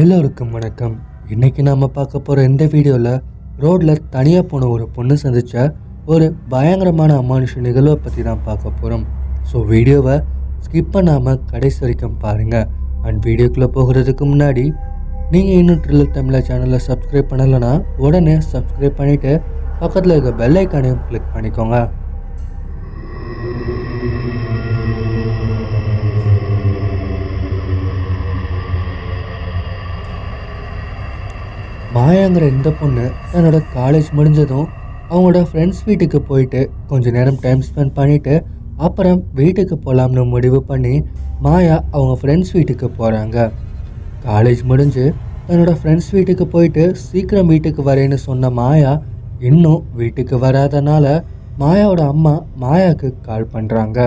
எல்லோருக்கும் வணக்கம். இன்றைக்கி நாம் பார்க்க போகிற இந்த வீடியோவில் ரோட்டில் தனியாக போன ஒரு பொண்ணு சந்தித்த ஒரு பயங்கரமான அமானுஷ நிகழ்வை பற்றி தான் பார்க்க போகிறோம் ஸோ வீடியோவை ஸ்கிப் பண்ணாமல் கடைசி வரைக்கும் பாருங்கள் அண்ட் வீடியோக்குள்ளே போகிறதுக்கு முன்னாடி நீங்கள் இன்னும் ட்ரில்லர் தமிழா சேனலை சப்ஸ்கிரைப் பண்ணலைன்னா உடனே சப்ஸ்கிரைப் பண்ணிவிட்டு பக்கத்தில் இருக்க பெல் ஐக்கானையும் கிளிக் பண்ணிக்கோங்க. மாயாங்கிற இந்த பொண்ணு தன்னோட காலேஜ் முடிஞ்சதும் அவங்களோட ஃப்ரெண்ட்ஸ் வீட்டுக்கு போயிட்டு கொஞ்ச நேரம் டைம் ஸ்பெண்ட் பண்ணிட்டு அப்புறம் வீட்டுக்கு போகலாம்னு முடிவு பண்ணி மாயா அவங்க ஃப்ரெண்ட்ஸ் வீட்டுக்கு போகிறாங்க காலேஜ் முடிஞ்சு தன்னோட ஃப்ரெண்ட்ஸ் வீட்டுக்கு போயிட்டு சீக்கிரம் வீட்டுக்கு வரேன்னு சொன்ன மாயா இன்னும் வீட்டுக்கு வராதனால மாயாவோட அம்மா மாயாவுக்கு கால் பண்ணுறாங்க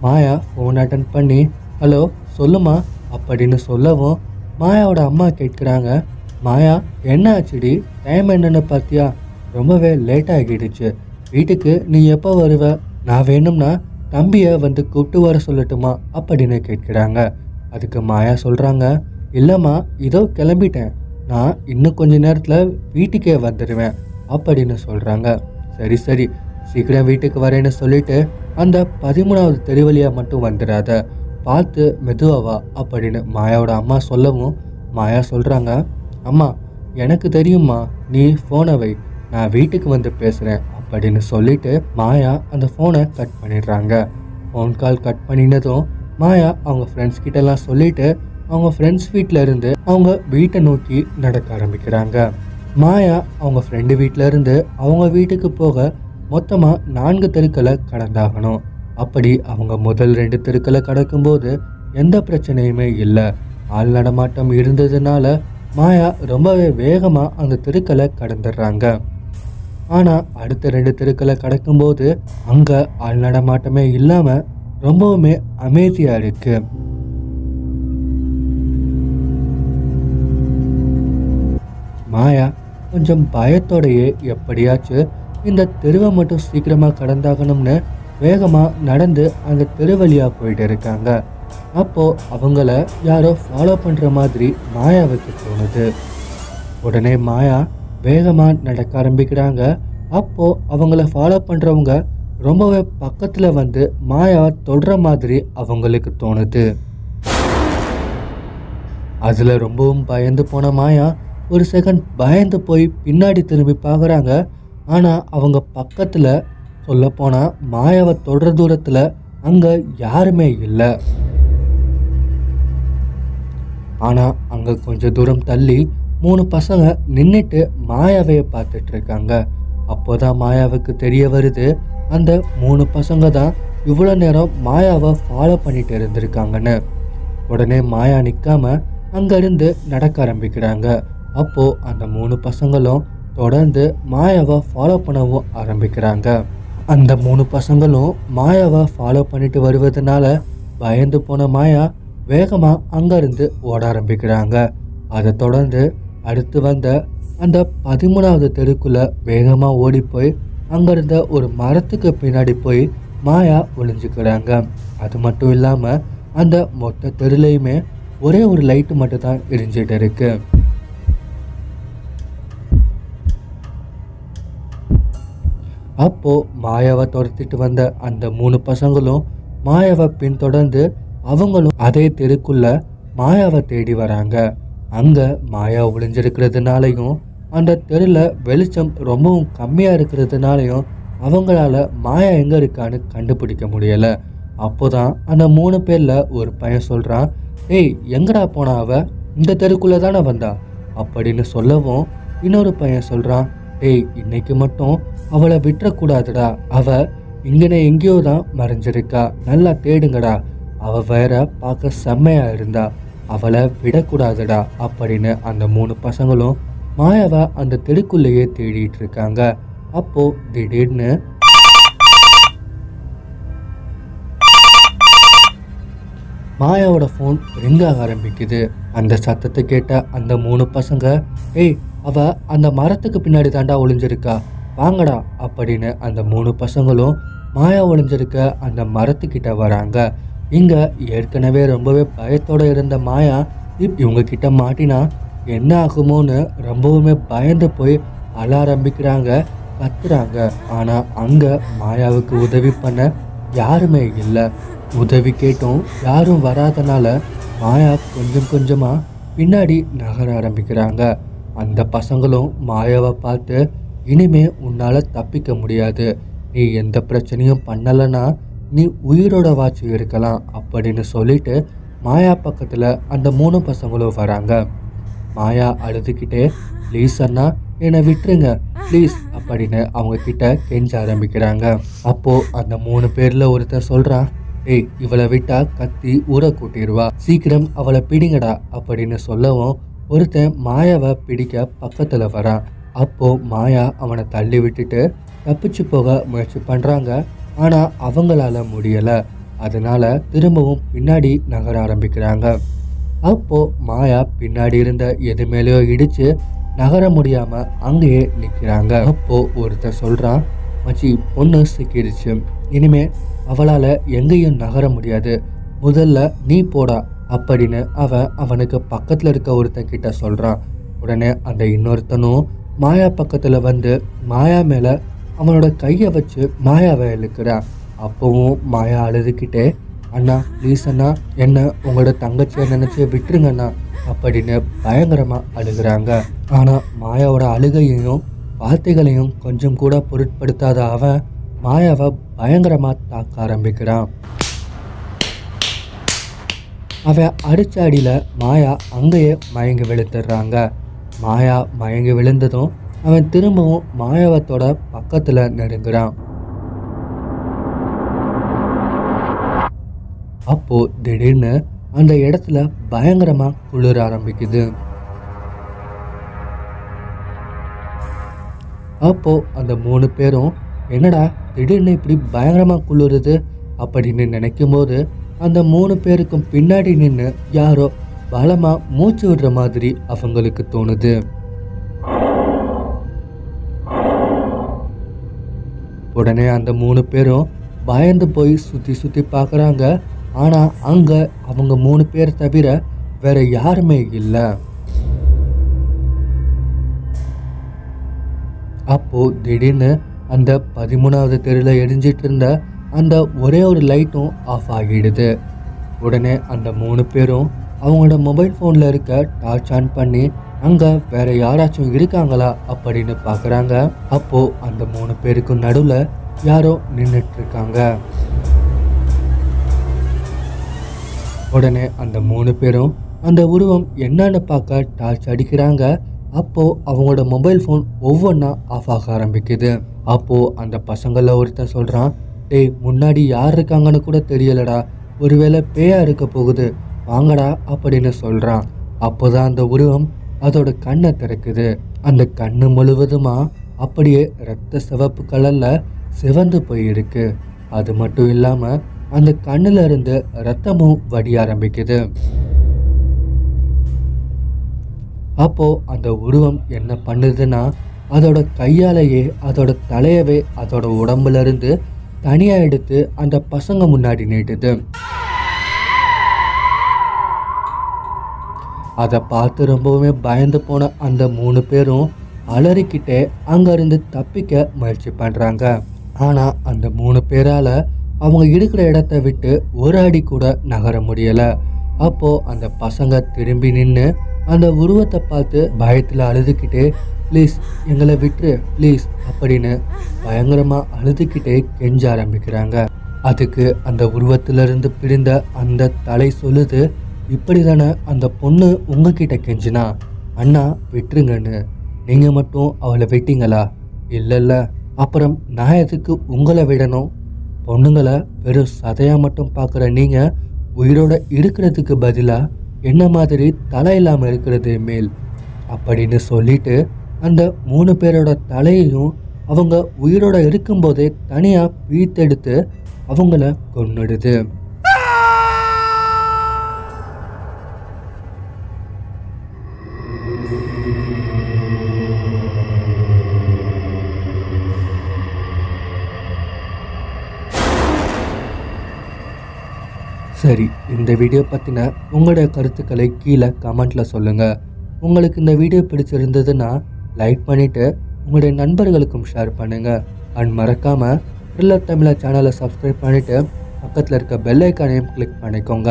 மாயா ஃபோன் அட்டன் பண்ணி ஹலோ சொல்லுமா? அப்படின்னு சொல்லவும் மாயாவோட அம்மா கேட்குறாங்க. மாயா என்ன ஆச்சுடி டைம் என்னென்னு பார்த்தியா? ரொம்பவே லேட் ஆகிடுச்சு. வீட்டுக்கு நீ எப்போ வருவ? நான் வேணும்னா தம்பியை வந்து கூப்பிட்டு வர சொல்லட்டுமா? அப்படின்னு கேட்குறாங்க. அதுக்கு மாயா சொல்கிறாங்க இல்லைம்மா இதோ கிளம்பிட்டேன். நான் இன்னும் கொஞ்ச நேரத்தில் வீட்டுக்கே வந்துடுவேன் அப்படின்னு சொல்கிறாங்க சரி சரி சீக்கிரம் வீட்டுக்கு வரேன்னு சொல்லிட்டு அந்த பதிமூணாவது தெருவழியா மட்டும் வந்துடாத பார்த்து மெதுவாவா? அப்படின்னு மாயாவோட அம்மா சொல்லவும் மாயா சொல்கிறாங்க அம்மா எனக்கு தெரியும்மா நீ ஃபோனை வை நான் வீட்டுக்கு வந்து பேசுகிறேன் அப்படின்னு சொல்லிட்டு மாயா அந்த ஃபோனை கட் பண்ணிடுறாங்க. ஃபோன் கால் கட் பண்ணினதும் மாயா அவங்க ஃப்ரெண்ட்ஸ் கிட்டலாம் சொல்லிட்டு அவங்க ஃப்ரெண்ட்ஸ் வீட்டில் இருந்து அவங்க வீட்டை நோக்கி நடக்க ஆரம்பிக்கிறாங்க. மாயா அவங்க ஃப்ரெண்டு வீட்டில் இருந்து அவங்க வீட்டுக்கு போக மொத்தமாக நான்கு தெருக்களை கடந்தாகணும். அப்படி அவங்க முதல் ரெண்டு தெருக்களை கடக்கும்போது எந்த பிரச்சனையுமே இல்லை. ஆள் நடமாட்டம் இருந்ததுனால மாயா ரொம்பவே வேகமாக அந்த தெருக்களை கடந்துடுறாங்க. ஆனால் அடுத்த ரெண்டு தெருக்களை கடக்கும்போது அங்கே ஆள் நடமாட்டமே இல்லாமல் ரொம்பவுமே அமைதியாக இருக்கு. மாயா கொஞ்சம் பயத்தோடையே எப்படியாச்சும் இந்த தெருவை மட்டும் சீக்கிரமாக கடந்தாகணும்னு வேகமாக நடந்து அந்த தெரு வழியாக போயிட்டு இருக்காங்க. அப்போது அவங்கள யாரோ ஃபாலோ பண்ணுற மாதிரி மாயாவுக்கு தோணுது. உடனே மாயா வேகமாக நடக்க ஆரம்பிக்கிறாங்க. அப்போது அவங்கள ஃபாலோ பண்ணுறவங்க ரொம்பவே பக்கத்தில் வந்து மாயா தொடுற மாதிரி அவங்களுக்கு தோணுது. அதில் ரொம்பவும் பயந்து போன மாயா ஒரு செகண்ட் பயந்து போய் பின்னாடி திரும்பி பார்க்குறாங்க ஆனால் அவங்க பக்கத்தில் சொல்லப்போனால் மாயாவை தொடர தூரத்தில் அங்கே யாருமே இல்லை. ஆனால் அங்கே கொஞ்சம் தூரம் தள்ளி மூணு பசங்க நின்றுட்டு மாயாவையை பார்த்துட்டு இருக்காங்க அப்போதான் மாயாவுக்கு தெரிய வருது அந்த மூணு பசங்க தான் இவ்வளோ நேரம் மாயாவை ஃபாலோ பண்ணிட்டு இருந்திருக்காங்கன்னு. உடனே மாயா நிற்காம அங்கேருந்து நடக்க ஆரம்பிக்கிறாங்க. அப்போது அந்த மூணு பசங்களும் தொடர்ந்து மாயாவை ஃபாலோ பண்ணவும் ஆரம்பிக்கிறாங்க. அந்த மூணு பசங்களும் மாயாவை ஃபாலோ பண்ணிட்டு வருவதனால பயந்து போன மாயா வேகமாக அங்கேருந்து ஓட ஆரம்பிக்கிறாங்க. அதை தொடர்ந்து அடுத்து வந்த அந்த பதிமூணாவது தெருக்குள்ளே வேகமாக ஓடி போய் அங்கேருந்த ஒரு மரத்துக்கு பின்னாடி போய் மாயா ஒளிஞ்சுக்கிறாங்க. அது மட்டும் இல்லாமல் அந்த மொத்த தெருலையுமே ஒரே ஒரு லைட்டு மட்டும் தான் எரிஞ்சிட்டு இருக்குது அப்போது மாயாவை துரத்திட்டு வந்த அந்த மூணு பசங்களும் மாயாவை பின்தொடர்ந்து அவங்களும் அதே தெருக்குள்ள மாயாவை தேடி வராங்க. அங்கே மாயா ஒளிஞ்சிருக்கிறதுனாலையும் அந்த தெருவில் வெளிச்சம் ரொம்பவும் கம்மியாக இருக்கிறதுனாலையும் அவங்களால மாயா எங்கே இருக்கான்னு கண்டுபிடிக்க முடியலை. அப்போதான் அந்த மூணு பேரில் ஒரு பையன் சொல்கிறான் ஏய் எங்கடா போனா அவ? இந்த தெருக்குள்ளே தானே வந்தா? அப்படின்னு சொல்லவும் இன்னொரு பையன் சொல்கிறான் டேய் இன்னைக்கு மட்டும் அவளை விட்டுறக்கூடாதுடா. அவ இங்கனே எங்கேயோ தான் மறைஞ்சிருக்கா. நல்லா தேடுங்கடா. அவ வேற பார்க்க செம்மையா இருந்தா. அவளை விடக்கூடாதுடா அப்படின்னு அந்த மூணு பசங்களும் மாயாவை அந்த தெருக்குள்ளேயே தேடிட்டு இருக்காங்க அப்போ திடீர்னு மாயாவோட ஃபோன் ரிங் ஆக ஆரம்பிக்குது. அந்த சத்தத்தை கேட்ட அந்த மூணு பசங்க ஏய் அவ அந்த மரத்துக்கு பின்னாடி தாண்டா ஒளிஞ்சிருக்கா. வாங்கடா அப்படின்னு அந்த மூணு பசங்களும் மாயா ஒளிஞ்சிருக்க அந்த மரத்துக்கிட்ட வராங்க. இங்க ஏற்கனவே ரொம்பவே பயத்தோட இருந்த மாயா இப் இவங்க கிட்ட மாட்டினா என்ன ஆகுமோன்னு ரொம்பவுமே பயந்து போய் அழ ஆரம்பிக்கிறாங்க கத்துறாங்க. ஆனா அங்க மாயாவுக்கு உதவி பண்ண யாருமே இல்லை. உதவி கேட்டும் யாரும் வராதனால மாயா கொஞ்சம் கொஞ்சமா பின்னாடி நகர ஆரம்பிக்கிறாங்க. அந்த பசங்களும் மாயாவை பார்த்து இனிமே உன்னால் தப்பிக்க முடியாது. நீ எந்த பிரச்சனையும் பண்ணலைன்னா நீ உயிரோட வாட்சி இருக்கலாம் அப்படின்னு சொல்லிட்டு மாயா பக்கத்தில் அந்த மூணு பசங்களும் வராங்க. மாயா அழுதுகிட்டே ப்ளீஸ் அண்ணா என்னை விட்டுருங்க. ப்ளீஸ் அப்படின்னு அவங்க கிட்ட கெஞ்ச ஆரம்பிக்கிறாங்க. அப்போது அந்த மூணு பேரில் ஒருத்தர் சொல்கிறான் ஏய் இவளை விட்டா கத்தி ஊற கூட்டிடுவா சீக்கிரம் அவளை பிடிங்கடா அப்படின்னு சொல்லவும் ஒருத்தன் மாயாவை பிடிக்க பக்கத்தில் வரான். அப்போ மாயா அவனை தள்ளி விட்டுட்டு தப்பிச்சு போக முயற்சி பண்ணுறாங்க ஆனால் அவங்களால முடியலை. அதனால திரும்பவும் பின்னாடி நகர ஆரம்பிக்கிறாங்க. அப்போது மாயா பின்னாடி இருந்த எது மேலேயோ இடித்து நகர முடியாமல் அங்கேயே நிற்கிறாங்க அப்போது ஒருத்தர் சொல்கிறான் மச்சி பொண்ணு சிக்கிடுச்சு. இனிமே அவளால் எங்கேயும் நகர முடியாது. முதல்ல நீ போடா அப்படின்னு அவன் அவனுக்கு பக்கத்தில் இருக்க ஒருத்தன் கிட்ட சொல்றான் உடனே அந்த இன்னொருத்தனும் மாயா பக்கத்தில் வந்து மாயா மேலே அவனோட கையை வச்சு மாயாவை இழுக்கிறான் அப்பவும் மாயா அழுதுகிட்டே அண்ணா ப்ளீஸ் அண்ணா என்ன உங்களோட தங்கச்சியை நினச்சி விட்டுருங்கண்ணா அப்படின்னு பயங்கரமாக அழுகிறாங்க. ஆனால் மாயாவோட அழுகையையும் வார்த்தைகளையும் கொஞ்சம் கூட பொருட்படுத்தாத அவன் மாயாவை பயங்கரமாக தாக்க ஆரம்பிக்கிறான். அவன் அடிச்ச அடியில் மாயா அங்கேயே மயங்கி விழுத்துடுறாங்க மாயா மயங்கி விழுந்ததும் அவன் திரும்பவும் மாயாவத்தோட பக்கத்தில் நெருங்குறான். அப்போ திடீர்னு அந்த இடத்துல பயங்கரமா குளிர ஆரம்பிக்குது. அப்போ அந்த மூணு பேரும் என்னடா திடீர்னு இப்படி பயங்கரமா குளிருது? அப்படின்னு நினைக்கும் போது அந்த மூணு பேருக்கும் பின்னாடி நின்று யாரோ பலமா மூச்சு விடுற மாதிரி அவங்களுக்கு தோணுது. உடனே அந்த மூணு பேரும் பயந்து போய் சுத்தி சுத்தி பார்க்குறாங்க. ஆனா அங்க அவங்க மூணு பேர் தவிர வேற யாருமே இல்லை. அப்போ திடீர்னு அந்த பதிமூணாவது தெருவில் எரிஞ்சிட்டு இருந்த அந்த ஒரே ஒரு லைட்டும் ஆஃப் ஆகிடுது. உடனே அந்த மூணு பேரும் அவங்களோட மொபைல் ஃபோனில் இருக்க டார்ச் ஆன் பண்ணி அங்கே வேற யாராச்சும் இருக்காங்களா? அப்படின்னு பார்க்குறாங்க அப்போது அந்த மூணு பேருக்கும் நடுவில் யாரோ நின்றுட்டுருக்காங்க உடனே அந்த மூணு பேரும் அந்த உருவம் என்னன்னு பார்க்க டார்ச் அடிக்கிறாங்க. அப்போது அவங்களோட மொபைல் ஃபோன் ஒவ்வொன்றா ஆஃப் ஆக ஆரம்பிக்குது. அப்போது அந்த பசங்களில் ஒருத்தன் சொல்கிறான் டேய் முன்னாடி யார் இருக்காங்கன்னு கூட தெரியலடா. ஒருவேளை பேயா இருக்க போகுது. வாங்கடா அப்படின்னு சொல்கிறான் அப்போதான் அந்த உருவம் அதோட கண்ணை திறக்குது. அந்த கண்ணு முழுவதுமா அப்படியே ரத்த சிவப்பு கலரில் சிவந்து போயிருக்கு. அது மட்டும் இல்லாமல் அந்த கண்ணுல இருந்து ரத்தமும் வடிய ஆரம்பிக்குது. அப்போ அந்த உருவம் என்ன பண்ணுதுன்னா அதோட கையாலேயே அதோட தலையவே அதோட உடம்புல இருந்து தனியாக எடுத்து அந்த பசங்க முன்னாடி நீட்டுது. அதை பார்த்து ரொம்பவுமே பயந்து போன அந்த மூணு பேரும் அலறிக்கிட்டே அங்கேருந்து தப்பிக்க முயற்சி பண்ணுறாங்க ஆனால் அந்த மூணு பேரால் அவங்க இருக்கிற இடத்த விட்டு ஒரு அடி கூட நகர முடியலை. அப்போது அந்த பசங்க திரும்பி நின்று அந்த உருவத்தை பார்த்து பயத்தில் அழுதுகிட்டே ப்ளீஸ் எங்களை விட்டுரு ப்ளீஸ் அப்படின்னு பயங்கரமாக அழுதுகிட்டே கெஞ்ச ஆரம்பிக்கிறாங்க. அதுக்கு அந்த உருவத்திலிருந்து பிரிந்த அந்த தலை சொல்லுது இப்படி தானே அந்த பொண்ணு உங்ககிட்ட கெஞ்சினா? அண்ணா விட்டுருங்கன்னு. நீங்கள் மட்டும் அவளை விட்டீங்களா? இல்லைல்ல. அப்புறம் நான் எதுக்கு உங்களை விடணும்? பொண்ணுங்களை வெறும் சதையாக மட்டும் பார்க்குற நீங்கள் உயிரோட இருக்கிறதுக்கு பதிலாக என்ன மாதிரி தலை இல்லாமல் இருக்கிறது மேல்? அப்படின்னு சொல்லிட்டு அந்த மூணு பேரோட தலையையும் அவங்க உயிரோட இருக்கும்போதே தனியாக பீத்தெடுத்து அவங்கள கொன்னுடுது. சரி இந்த வீடியோ பற்றின உங்களுடைய கருத்துக்களை கீழே கமெண்ட்டில் சொல்லுங்கள் உங்களுக்கு இந்த வீடியோ பிடிச்சிருந்ததுன்னா லைக் பண்ணிவிட்டு உங்களுடைய நண்பர்களுக்கும் ஷேர் பண்ணுங்கள் அண்ட் மறக்காமல் ட்ரில்லர் தமிழர் சேனலை சப்ஸ்கிரைப் பண்ணிவிட்டு பக்கத்தில் இருக்க பெல் ஐக்கானையும் கிளிக் பண்ணிக்கோங்க.